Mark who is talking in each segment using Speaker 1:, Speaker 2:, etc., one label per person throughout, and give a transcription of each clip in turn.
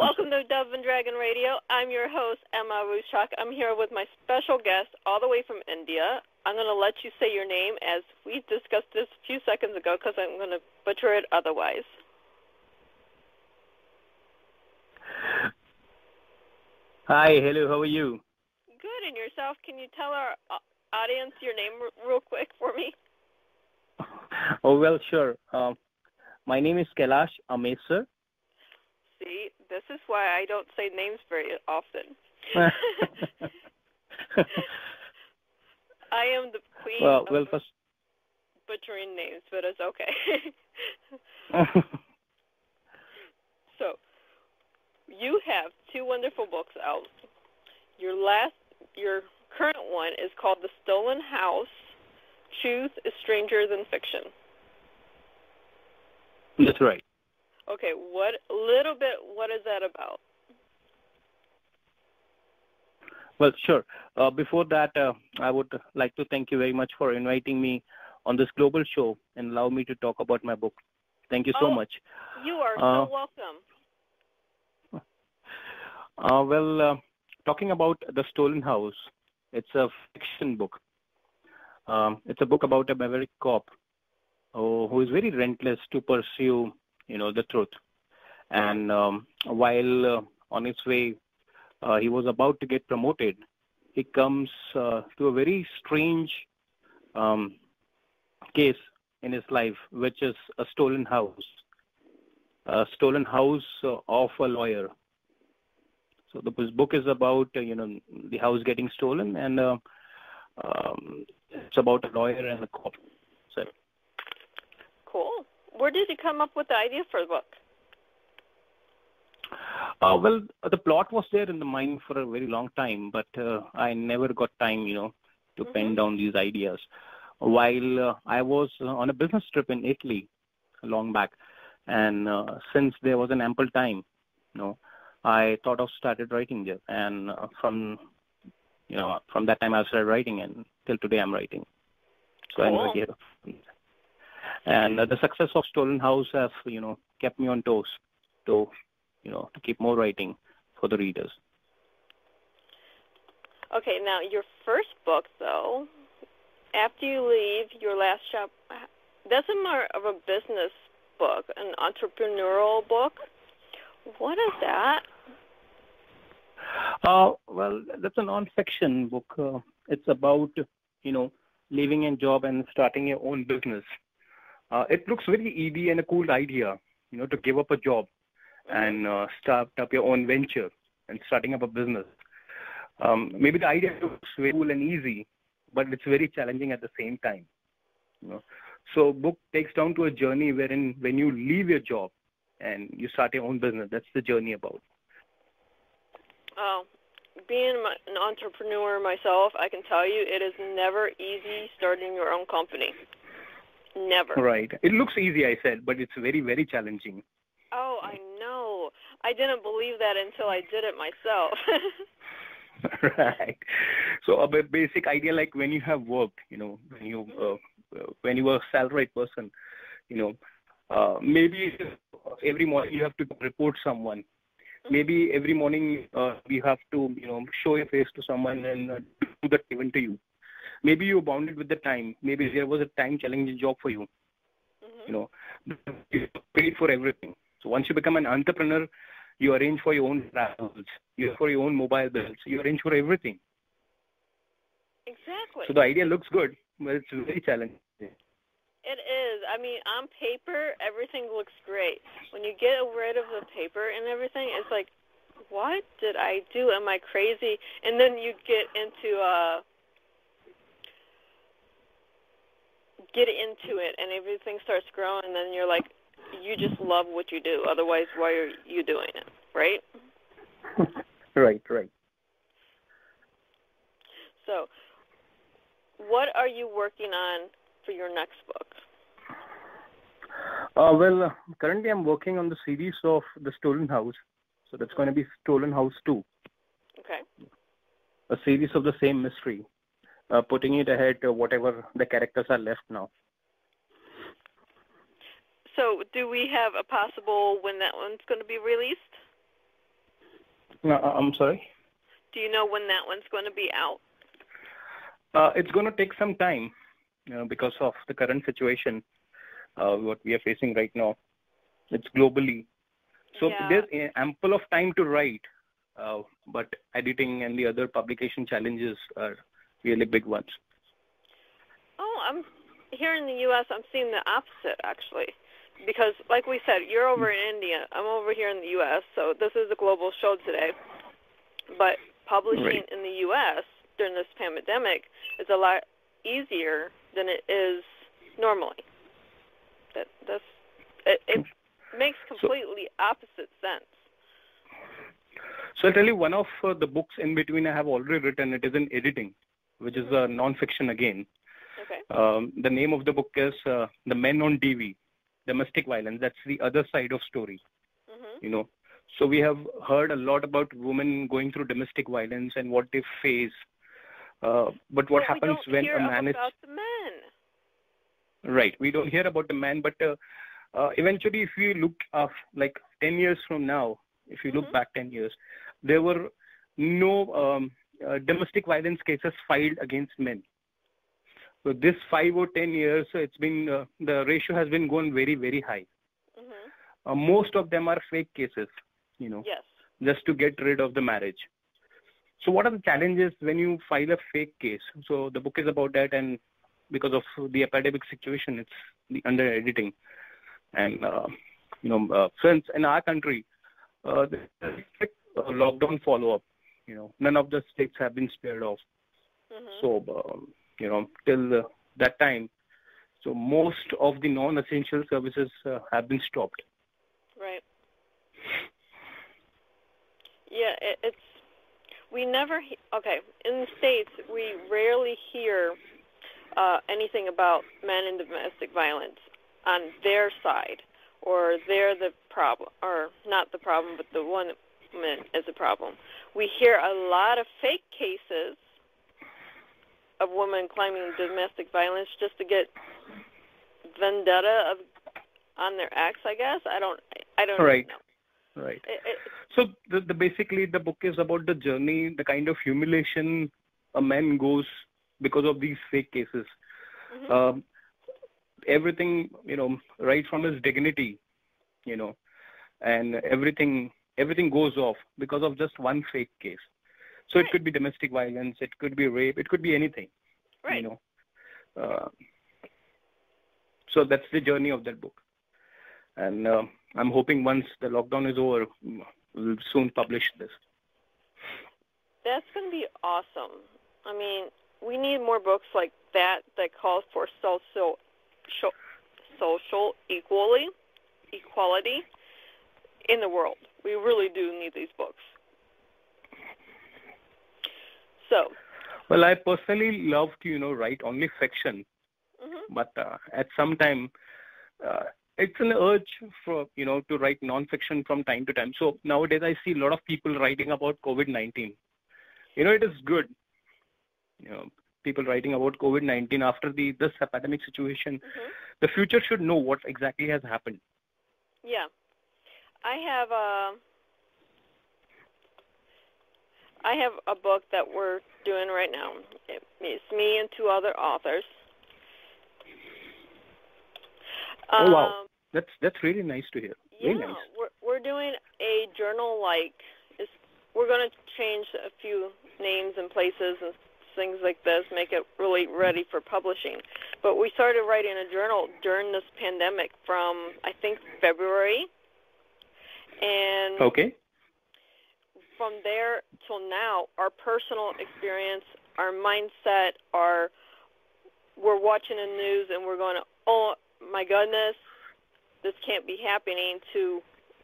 Speaker 1: Welcome to Dove and Dragon Radio. I'm your host, M.L. Ruscsak. I'm here with my special guest all the way from India. I'm going to let you say your name as we discussed this a few seconds ago because I'm going to butcher it otherwise.
Speaker 2: Hi, hello, how are you?
Speaker 1: Good, and yourself? Can you tell our uh, audience your name real quick for me?
Speaker 2: Oh, well, sure. Um, my name is Kailash Amesur.
Speaker 1: See, this is why I don't say names very often. I am the queen
Speaker 2: well,
Speaker 1: of
Speaker 2: well, first,
Speaker 1: butchering names, but it's okay. so, you have two wonderful books out. Your last, your current one is called The Stolen House. Truth is stranger than fiction.
Speaker 2: that's right.
Speaker 1: Okay, what little bit? What is that about?
Speaker 2: Well, sure. Uh, before that, uh, I would like to thank you very much for inviting me on this global show and allow me to talk about my book. Thank you so
Speaker 1: Oh,
Speaker 2: much.
Speaker 1: You are
Speaker 2: Uh,
Speaker 1: so welcome.
Speaker 2: Uh, well, uh, talking about The Stolen House, it's a fiction book. Um, it's a book about a maverick cop who, who is very relentless to pursue, you know, the truth. And um, while uh, on his way, uh, he was about to get promoted. He comes uh, to a very strange um, case in his life, which is a stolen house, a stolen house uh, of a lawyer. So the book is about uh, you know the house getting stolen, and uh, um, it's about a lawyer and a cop. So
Speaker 1: Cool. Where did you come up with the idea for the book?
Speaker 2: Uh, well, the plot was there in the mind for a very long time, but uh, I never got time, you know, to pen
Speaker 1: Mhm.
Speaker 2: down these ideas. While uh, I was on a business trip in Italy long back, and uh, since there was an ample time, you know, I thought of started writing there, and uh, from you know from that time I started writing, and till today I'm writing. So
Speaker 1: Cool.
Speaker 2: gave up. And uh, the success of Stolen House has, you know, kept me on toes to, you know, to keep more writing for the readers.
Speaker 1: Okay, now your first book, though, after you leave your last job, that's a more of a business book, an entrepreneurial book. What is that?
Speaker 2: Uh, well, that's a non-fiction book. Uh, it's about, you know, leaving a job and starting your own business. Uh, it looks very easy and a cool idea, you know, to give up a job and uh, start up your own venture and starting up a business. Um, maybe the idea looks very cool and easy, but it's very challenging at the same time. You know, so book takes down to a journey wherein when you leave your job and you start your own business, that's the journey about.
Speaker 1: Oh, being an entrepreneur myself, I can tell you it is never easy starting your own company. Never.
Speaker 2: Right. It looks easy, I said, but it's very, very challenging.
Speaker 1: Oh, I know. I didn't believe that until I did it myself.
Speaker 2: right. So a basic idea, like when you have worked, you know, when you uh, uh, when you were a salaried person, you know, uh, maybe every morning you have to report someone. Maybe every morning uh, you have to, you know, show your face to someone and uh, do the given to you. Maybe you're bounded with the time. Maybe there was a time challenging job for you.
Speaker 1: Mhm.
Speaker 2: You know, you paid for everything. So once you become an entrepreneur, you arrange for your own travels, you for your own mobile bills, you arrange for everything.
Speaker 1: Exactly.
Speaker 2: So the idea looks good, but it's very challenging.
Speaker 1: It is. I mean, on paper, everything looks great. When you get rid of the paper and everything, it's like, what did I do? Am I crazy? And then you get into uh get into it and everything starts growing then you're like you just love what you do. Otherwise, why are you doing it? Right?
Speaker 2: right, right.
Speaker 1: So, what are you working on for your next book?
Speaker 2: Uh, well, uh, currently I'm working on the series of The Stolen House. So that's going to be Stolen House 2,
Speaker 1: Okay.
Speaker 2: a series of the same mystery, uh, putting it ahead to whatever the characters are left now.
Speaker 1: So, do we have a possible when that one's going to be released?
Speaker 2: No, uh, I'm sorry.
Speaker 1: Do you know when that one's going to be out?
Speaker 2: Uh, it's going to take some time you know, because of the current situation, uh, what we are facing right now. It's globally. So
Speaker 1: Yeah.
Speaker 2: there's ample of time to write, uh, but editing and the other publication challenges are really big ones.
Speaker 1: Oh, I'm here in the U.S. I'm seeing the opposite actually, because like we said, you're over in India. I'm over here in the U.S. So this is a global show today. But publishing
Speaker 2: Right.
Speaker 1: in the U.S. during this pandemic is a lot easier than it is normally. That that's it, it makes completely opposite sense.
Speaker 2: So I'll tell you one of uh, the books in between I have already written. It is in editing, which is a non-fiction again.
Speaker 1: Okay.
Speaker 2: Um, the name of the book is uh, The Men on DV, Domestic Violence. That's the other side of story,
Speaker 1: Mm-hmm.
Speaker 2: you know. So we have heard a lot about women going through domestic violence and what they face. Uh, but what happens when a man is
Speaker 1: about the men.
Speaker 2: right? We don't hear about the man, but uh, uh, eventually, if you look up like 10 years from now, if you look
Speaker 1: Mhm.
Speaker 2: back 10 years, there were no um, uh, domestic violence cases filed against men. So this five or 10 years, it's been uh, the ratio has been going very very high.
Speaker 1: Mhm.
Speaker 2: Uh, most of them are fake cases, you know,
Speaker 1: Yes.
Speaker 2: just to get rid of the marriage. So what are the challenges when you file a fake case? So the book is about that, and because of the epidemic situation, it's the under editing, and uh, you know, uh, since in our country, uh, the strict lockdown follow up, you know, none of the states have been spared off.
Speaker 1: Mhm.
Speaker 2: So um, you know, till uh, that time, so most of the non-essential services uh, have been stopped.
Speaker 1: Right. Yeah, it, it's we never he- okay in the states we rarely hear uh, anything about men in domestic violence on their side or they're the problem or not the problem but the one woman is a problem. We hear a lot of fake cases of women claiming domestic violence just to get vendetta of on their ex. I guess I don't. I don't
Speaker 2: Right.
Speaker 1: know.
Speaker 2: Right. So the, the basically the book is about the journey, the kind of humiliation a man goes because of these fake cases.
Speaker 1: mhm.
Speaker 2: Um, everything you know, right from his dignity, you know, and everything everything goes off because of just one fake case. So it could be domestic violence, it could be rape, it could be anything,
Speaker 1: right.
Speaker 2: you know. Uh, so that's the journey of that book, and uh, I'm hoping once the lockdown is over, we'll soon publish this.
Speaker 1: That's going to be awesome. I mean, we need more books like that that call for social social equally equality in the world. We really do need these books. So,
Speaker 2: Well, I personally love to you know write only fiction,
Speaker 1: mhm.
Speaker 2: but uh, at some time uh, it's an urge for you know to write non-fiction from time to time so nowadays i see a lot of people writing about covid-19 you know it is good you know people writing about covid-19 after the this epidemic situation
Speaker 1: Mhm.
Speaker 2: the future should know what exactly has happened
Speaker 1: yeah. I have a I have a book that we're doing right now. It's me and two other authors.
Speaker 2: Oh, wow.
Speaker 1: Um,
Speaker 2: that's that's really nice to hear
Speaker 1: Yeah,
Speaker 2: nice
Speaker 1: we're we're doing a journal like we're going to change a few names and places and things like this, make it really ready for publishing. But we started writing a journal during this pandemic from I think February, and
Speaker 2: okay
Speaker 1: from there till now, our personal experience, our mindset, our we're watching the news and we're going, oh my goodness, this can't be happening to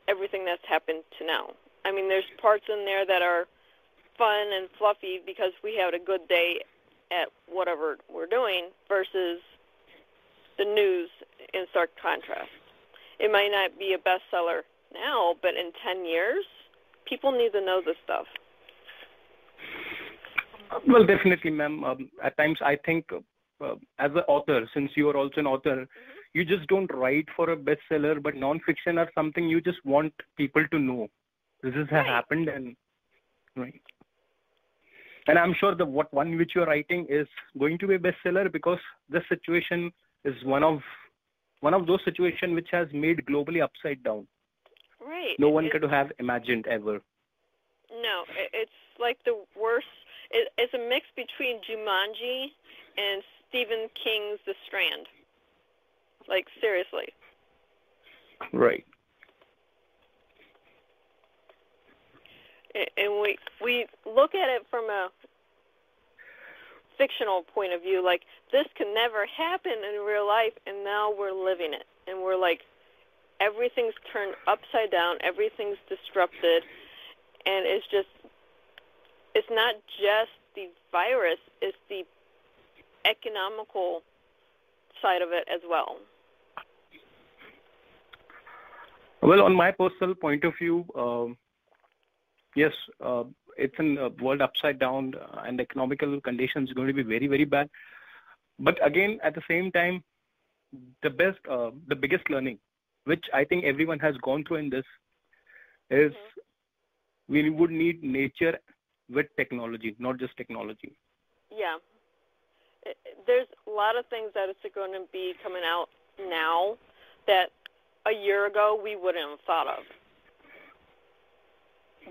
Speaker 1: everything that's happened to now. I mean, there's parts in there that are fun and fluffy because we had a good day at whatever we're doing versus the news in stark contrast. It might not be a bestseller now, but in 10 years, people need to know this stuff.
Speaker 2: well definitely ma'am um, at times i think uh, as an author since you are also an author you just don't write for a bestseller but non-fiction or something you just want people to know this has
Speaker 1: Right.
Speaker 2: happened and Right. And I'm sure the what one which you're writing is going to be a bestseller because this situation is one of one of those situations which has made globally upside down.
Speaker 1: Right.
Speaker 2: No one could have imagined ever.
Speaker 1: No, it, it's like the worst. It, it's a mix between Jumanji and Stephen King's The Stand. Like seriously.
Speaker 2: Right.
Speaker 1: And we we look at it from a fictional point of view, like this can never happen in real life, and now we're living it, and we're like, everything's turned upside down, everything's disrupted, and it's just, it's not just the virus, it's the economical side of it as well.
Speaker 2: Well, on my personal point of view, um, yes, uh, it's in a world upside down, uh, and economical conditions are going to be very, very bad. But again, at the same time, the best, uh, the biggest learning, which I think everyone has gone through in this, is mm-hmm. we would need nature with technology, not just technology.
Speaker 1: Yeah, there's a lot of things that are going to be coming out now that a year ago we wouldn't have thought of.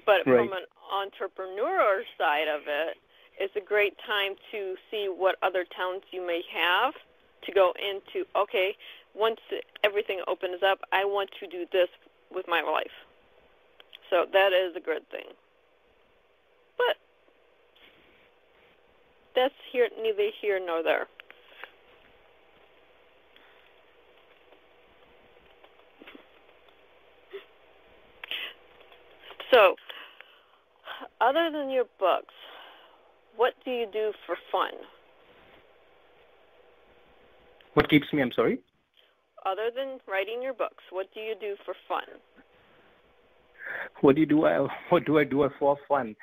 Speaker 1: But right. from an entrepreneur side of it, it's a great time to see what other talents you may have to go into. Okay, once everything opens up, I want to do this with my life. So that is a good thing. But that's here neither here nor there. So, other than your books, what do you do for fun?
Speaker 2: What keeps me, I'm sorry?
Speaker 1: Other than writing your books, what do you do for fun?
Speaker 2: What do you do? I, what do I do for fun?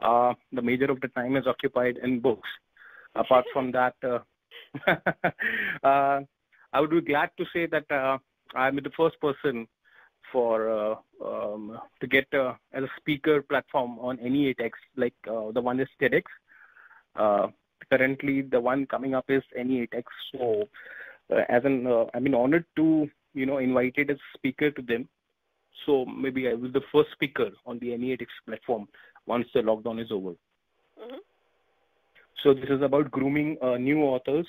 Speaker 2: Uh, the major of the time is occupied in books. Apart from that, uh, uh, I would be glad to say that uh, I'm the first person for uh, um, to get uh, as a speaker platform on any edX, like uh, the one is TEDx. Uh, currently, the one coming up is any edX. So, uh, as an uh, I've been honored to you know invited as a speaker to them. So maybe I was the first speaker on the edX platform once the lockdown is over. Mm-hmm. So this is about grooming new authors,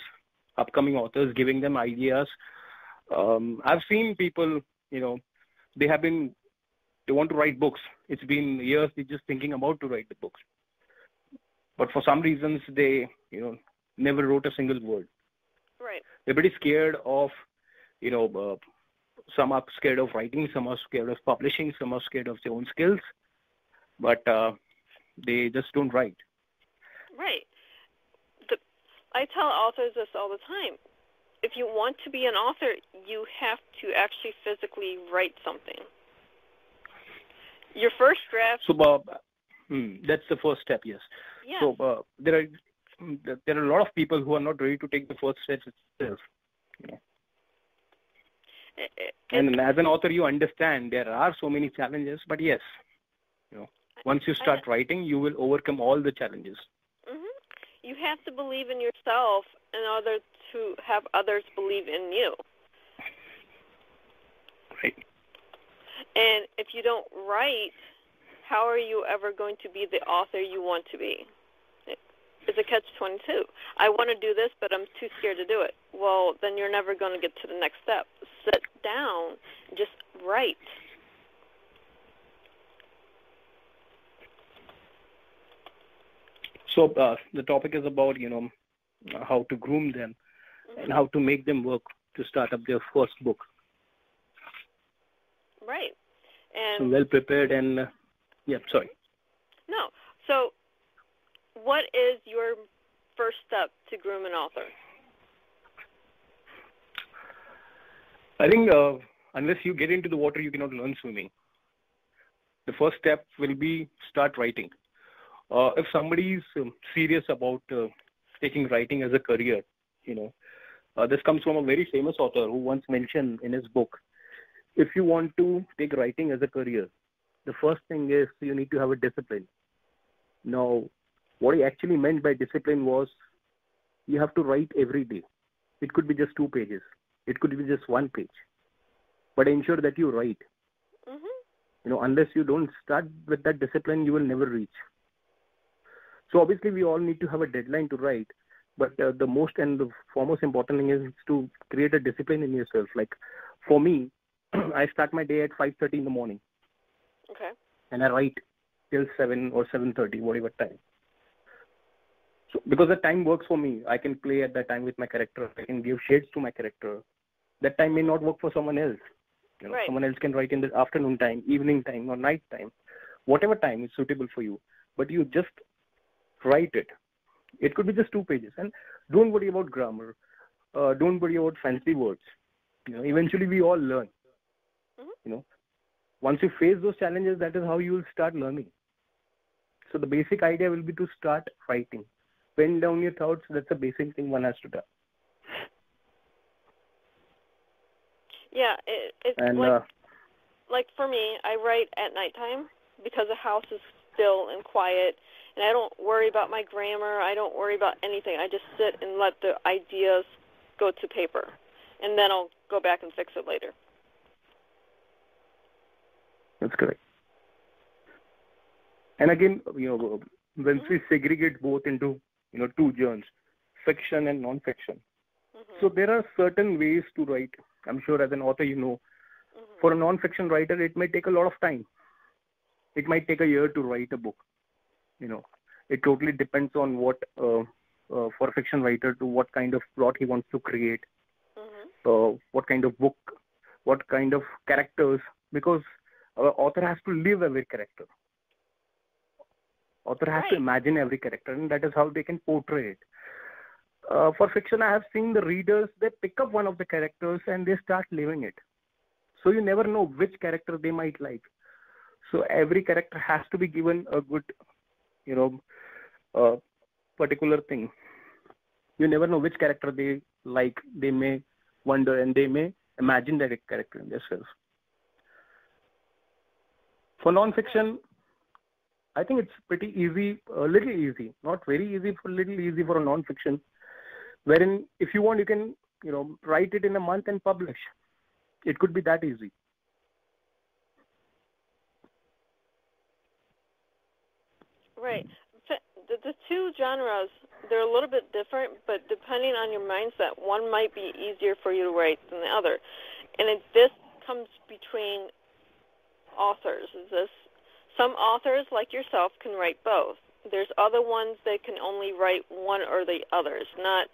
Speaker 2: upcoming authors, giving them ideas. Um, I've seen people, you know, they have been they want to write books. It's been years they're just thinking about to write the books, but for some reasons they you know never wrote a single word.
Speaker 1: Right.
Speaker 2: Pretty scared of you know. Uh, some are scared of writing, some are scared of publishing, some are scared of their own skills, but uh, they just don't write.
Speaker 1: Right. The, I tell authors this all the time if you want to be an author, you have to actually physically write something. Your first draft.
Speaker 2: So, Bob, hmm, that's the first step. Yes.
Speaker 1: Yeah.
Speaker 2: So uh, there are there are a lot of people who are not ready to take the first steps itself. You know. It, and as an author, you understand there are so many challenges, but yes, you know, once you start I, writing, you will overcome all the challenges.
Speaker 1: Mm-hmm. You have to believe in yourself in order to have others believe in you.
Speaker 2: Right.
Speaker 1: And if you don't write, how are you ever going to be the author you want to be? It's a catch 22. I want to do this, but I'm too scared to do it. Well, then you're never going to get to the next step. Sit down, just write.
Speaker 2: So uh, the topic is about you know how to groom them and how to make them work to start up their first book.
Speaker 1: Right. And
Speaker 2: so well prepared and uh, yeah, sorry.
Speaker 1: No. So what is your first step to groom an author?
Speaker 2: I think uh, unless you get into the water, you cannot learn swimming. The first step will be start writing. Uh, if somebody is um, serious about uh, taking writing as a career, you know, uh, this comes from a very famous author who once mentioned in his book if you want to take writing as a career, the first thing is you need to have a discipline. Now, what he actually meant by discipline was you have to write every day. It could be just two pages. It could be just one page. But ensure that you write.
Speaker 1: Mhm.
Speaker 2: You know, unless you don't start with that discipline, you will never reach. So obviously, we all need to have a deadline to write. But uh, the most and the foremost important thing is to create a discipline in yourself. Like for me, I start my day at 5:30 in the morning,
Speaker 1: Okay.
Speaker 2: and I write till 7 or 7:30, whatever time. So because the time works for me, I can play at that time with my character. I can give shades to my character. That time may not work for someone else. You know,
Speaker 1: Right.
Speaker 2: someone else can write in the afternoon time, evening time, or night time, whatever time is suitable for you. But you just write it. It could be just two pages, and don't worry about grammar. Uh, don't worry about fancy words. You know, eventually we all learn.
Speaker 1: Mhm.
Speaker 2: You know, once you face those challenges, that is how you will start learning. So the basic idea will be to start writing. Pen down your thoughts. That's the basic thing one has to do.
Speaker 1: Yeah, it, it's
Speaker 2: And
Speaker 1: like
Speaker 2: uh,
Speaker 1: like for me, I write at nighttime because the house is still and quiet, and I don't worry about my grammar. I don't worry about anything. I just sit and let the ideas go to paper, and then I'll go back and fix it later.
Speaker 2: that's correct. And again, you know, once we segregate both into you know two genres, fiction and non-fiction.
Speaker 1: Mhm.
Speaker 2: So there are certain ways to write. I'm sure as an author, you know,
Speaker 1: Mhm.
Speaker 2: for a non-fiction writer, it may take a lot of time. It might take a year to write a book. You know, it totally depends on what, uh, uh, for a fiction writer, to what kind of plot he wants to create,
Speaker 1: Mhm.
Speaker 2: uh, what kind of book, what kind of characters, because uh, author has to live every character. Author has to imagine every character, and that is how they can portray it. Uh, for fiction, I have seen the readers they pick up one of the characters and they start living it. So you never know which character they might like. So every character has to be given a good, you know, uh, particular thing. You never know which character they like. They may wonder and they may imagine that character in themselves. For non-fiction, I think it's pretty easy, a little easy, not very easy, a little easy for a non-fiction, wherein if you want, you can, you know, write it in a month and publish. It could be that easy.
Speaker 1: Right. The, the two genres, they're a little bit different, but depending on your mindset, one might be easier for you to write than the other. And it, this comes between authors. Is this some authors like yourself can write both. There's other ones that can only write one or the others, not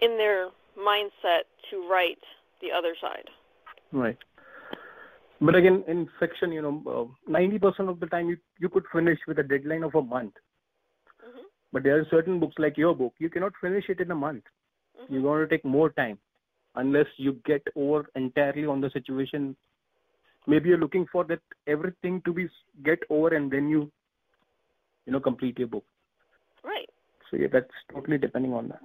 Speaker 1: in their mindset to write the other side.
Speaker 2: Right. But again, in fiction, you know, uh, 90% of the time you, you could finish with a deadline of a month.
Speaker 1: Mhm.
Speaker 2: But there are certain books like your book, you cannot finish it in a month.
Speaker 1: Mhm.
Speaker 2: You're going to take more time unless you get over entirely on the situation. Maybe you're looking for that everything to be get over and then you, you know, complete your book.
Speaker 1: Right.
Speaker 2: So yeah, that's totally depending on that.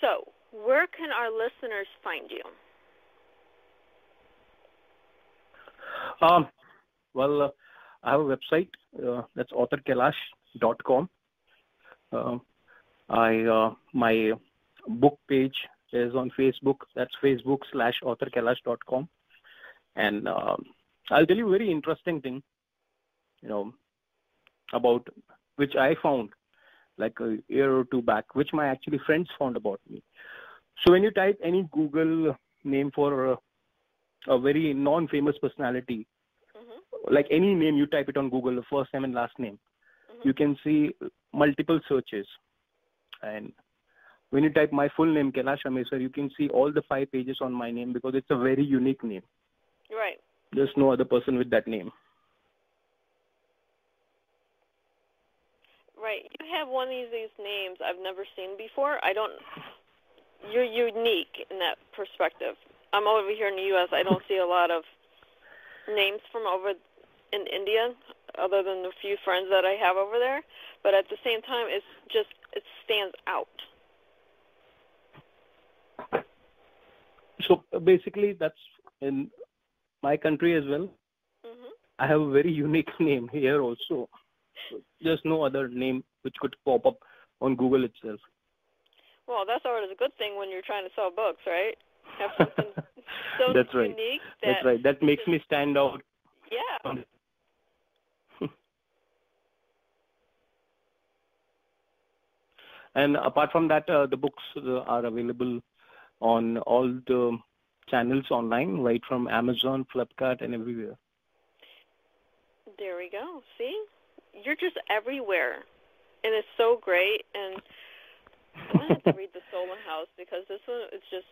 Speaker 1: So, where can our listeners find you?
Speaker 2: Um, well, uh, I have a website. Uh, that's authorkailash.com. Uh, I uh, my book page is on Facebook. That's Facebook slash authorkailash.com. And um I'll tell you a very interesting thing. You know about which I found like a year or two back, which my actually friends found about me. So when you type any Google name for uh, a very non-famous personality,
Speaker 1: Mhm.
Speaker 2: like any name you type it on Google, the first name and last name,
Speaker 1: Mhm.
Speaker 2: you can see multiple searches. And when you type my full name, Kailash Amesur, you can see all the five pages on my name because it's a very unique name.
Speaker 1: Right.
Speaker 2: There's no other person with that name.
Speaker 1: Right. You have one of these names I've never seen before. I don't. You're unique in that perspective. I'm over here in the U.S. I don't see a lot of names from over in India, other than the few friends that I have over there. But at the same time, it's just it stands out.
Speaker 2: So basically, that's in my country as well.
Speaker 1: Mhm.
Speaker 2: I have a very unique name here also. There's no other name which could pop up on Google itself.
Speaker 1: Well, that's always a good thing when you're trying to sell books, right? Have something so
Speaker 2: That's right.
Speaker 1: unique that
Speaker 2: That's right. That makes me stand out.
Speaker 1: yeah.
Speaker 2: And apart from that, uh, the books uh, are available on all the channels online, right from Amazon, Flipkart, and everywhere.
Speaker 1: There we go. See? You're just everywhere. And it's so great and I'm gonna have to read The Stolen House because this one is just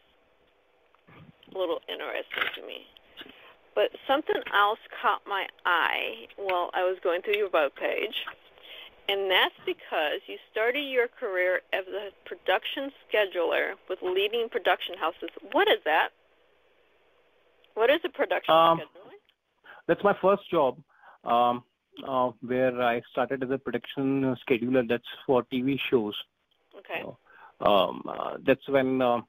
Speaker 1: a little interesting to me. But something else caught my eye while I was going through your web page, and that's because you started your career as a production scheduler with leading production houses. What is that? What is a production
Speaker 2: Um,
Speaker 1: scheduler?
Speaker 2: That's my first job, um, uh, where I started as a production scheduler. That's for TV shows.
Speaker 1: Okay.
Speaker 2: Um, uh, that's when uh,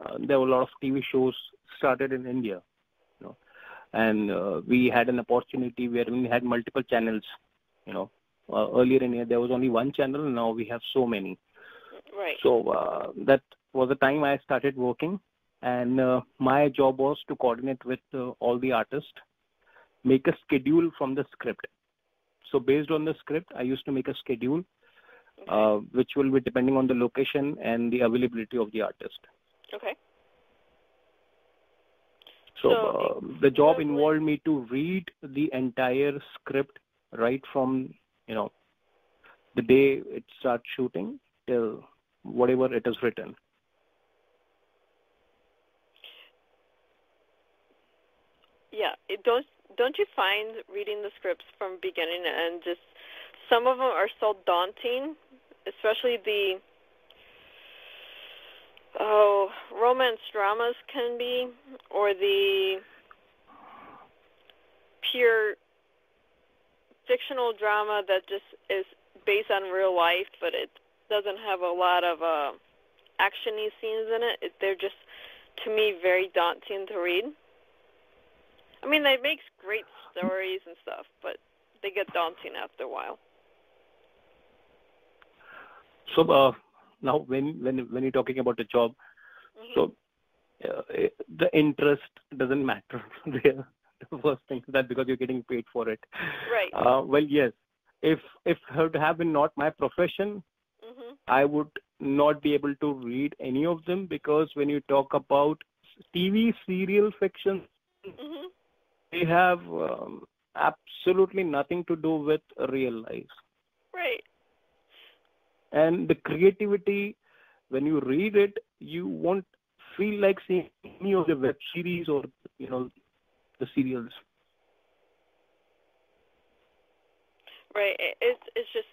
Speaker 2: uh, there were a lot of TV shows started in India, you know, and uh, we had an opportunity where we had multiple channels. You know, uh, earlier in India there was only one channel. Now we have so many.
Speaker 1: Right.
Speaker 2: So uh, that was the time I started working, and uh, my job was to coordinate with uh, all the artists, make a schedule from the script. So based on the script, I used to make a schedule, uh, which will be depending on the location and the availability of the artist.
Speaker 1: Okay.
Speaker 2: So,
Speaker 1: So,
Speaker 2: uh, the job involved me to read the entire script right from you know the day it starts shooting till whatever it is written.
Speaker 1: Yeah, it don't don't you find reading the scripts from beginning to end just some of them are so daunting, especially the oh romance dramas can be, or the pure fictional drama that just is based on real life, but it doesn't have a lot of uh, actiony scenes in it. it. They're just to me very daunting to read. I mean, they make great stories and stuff, but they get daunting after a while.
Speaker 2: So uh, now when when when you're talking about the job,
Speaker 1: Mhm.
Speaker 2: so uh, eh, the interest doesn't matter there. The first thing is that because you're getting paid for it.
Speaker 1: Right.
Speaker 2: Uh, well, yes. If if it had been not my profession,
Speaker 1: Mhm.
Speaker 2: I would not be able to read any of them because when you talk about TV serial fiction,
Speaker 1: Mhm.
Speaker 2: they have um, absolutely nothing to do with real life.
Speaker 1: Right.
Speaker 2: And the creativity, when you read it, you won't feel like seeing any of the web series or you know the serials.
Speaker 1: Right. It- It's it's just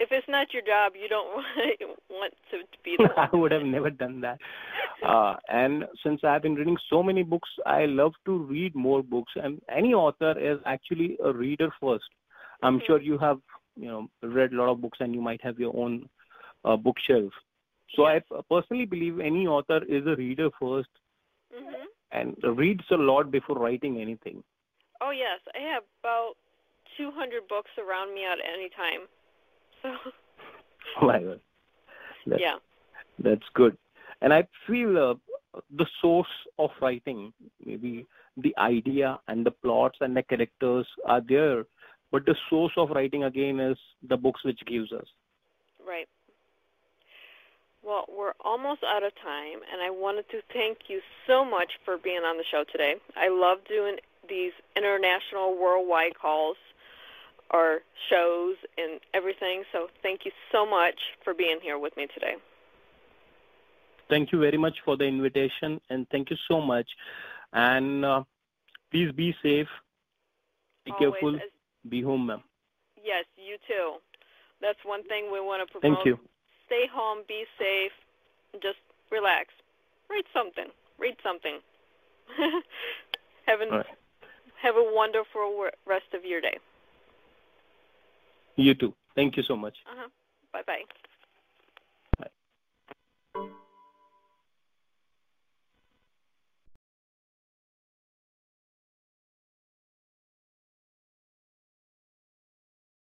Speaker 1: if it's not your job, you don't want to be there.
Speaker 2: I would have never done that. Uh, and since I've been reading so many books, I love to read more books. And any author is actually a reader first. I'm
Speaker 1: Mhm.
Speaker 2: sure you have, you know, read a lot of books, and you might have your own uh, bookshelf. So I personally believe any author is a reader first
Speaker 1: Mhm.
Speaker 2: And reads a lot before writing anything.
Speaker 1: Oh yes, I have about 200 books around me at any time. So
Speaker 2: My God. That's,
Speaker 1: yeah.
Speaker 2: That's good. And I feel uh, the source of writing, maybe the idea and the plots and the characters are there, but the source of writing again is the books which gives us.
Speaker 1: Right. Well, we're almost out of time, and I wanted to thank you so much for being on the show today. I love doing these international, worldwide calls or shows and everything, so thank you so much for being here with me today.
Speaker 2: Thank you very much for the invitation, and thank you so much. And uh, please be safe, be
Speaker 1: Always,
Speaker 2: careful, be home, ma'am.
Speaker 1: yes, you too. That's one thing we want to promote.
Speaker 2: Thank you.
Speaker 1: Stay home, be safe, just relax. Read something. Read something. have, an,
Speaker 2: right.
Speaker 1: have a wonderful rest of your day.
Speaker 2: You too. Thank you so much.
Speaker 1: Uh-huh. Bye-bye.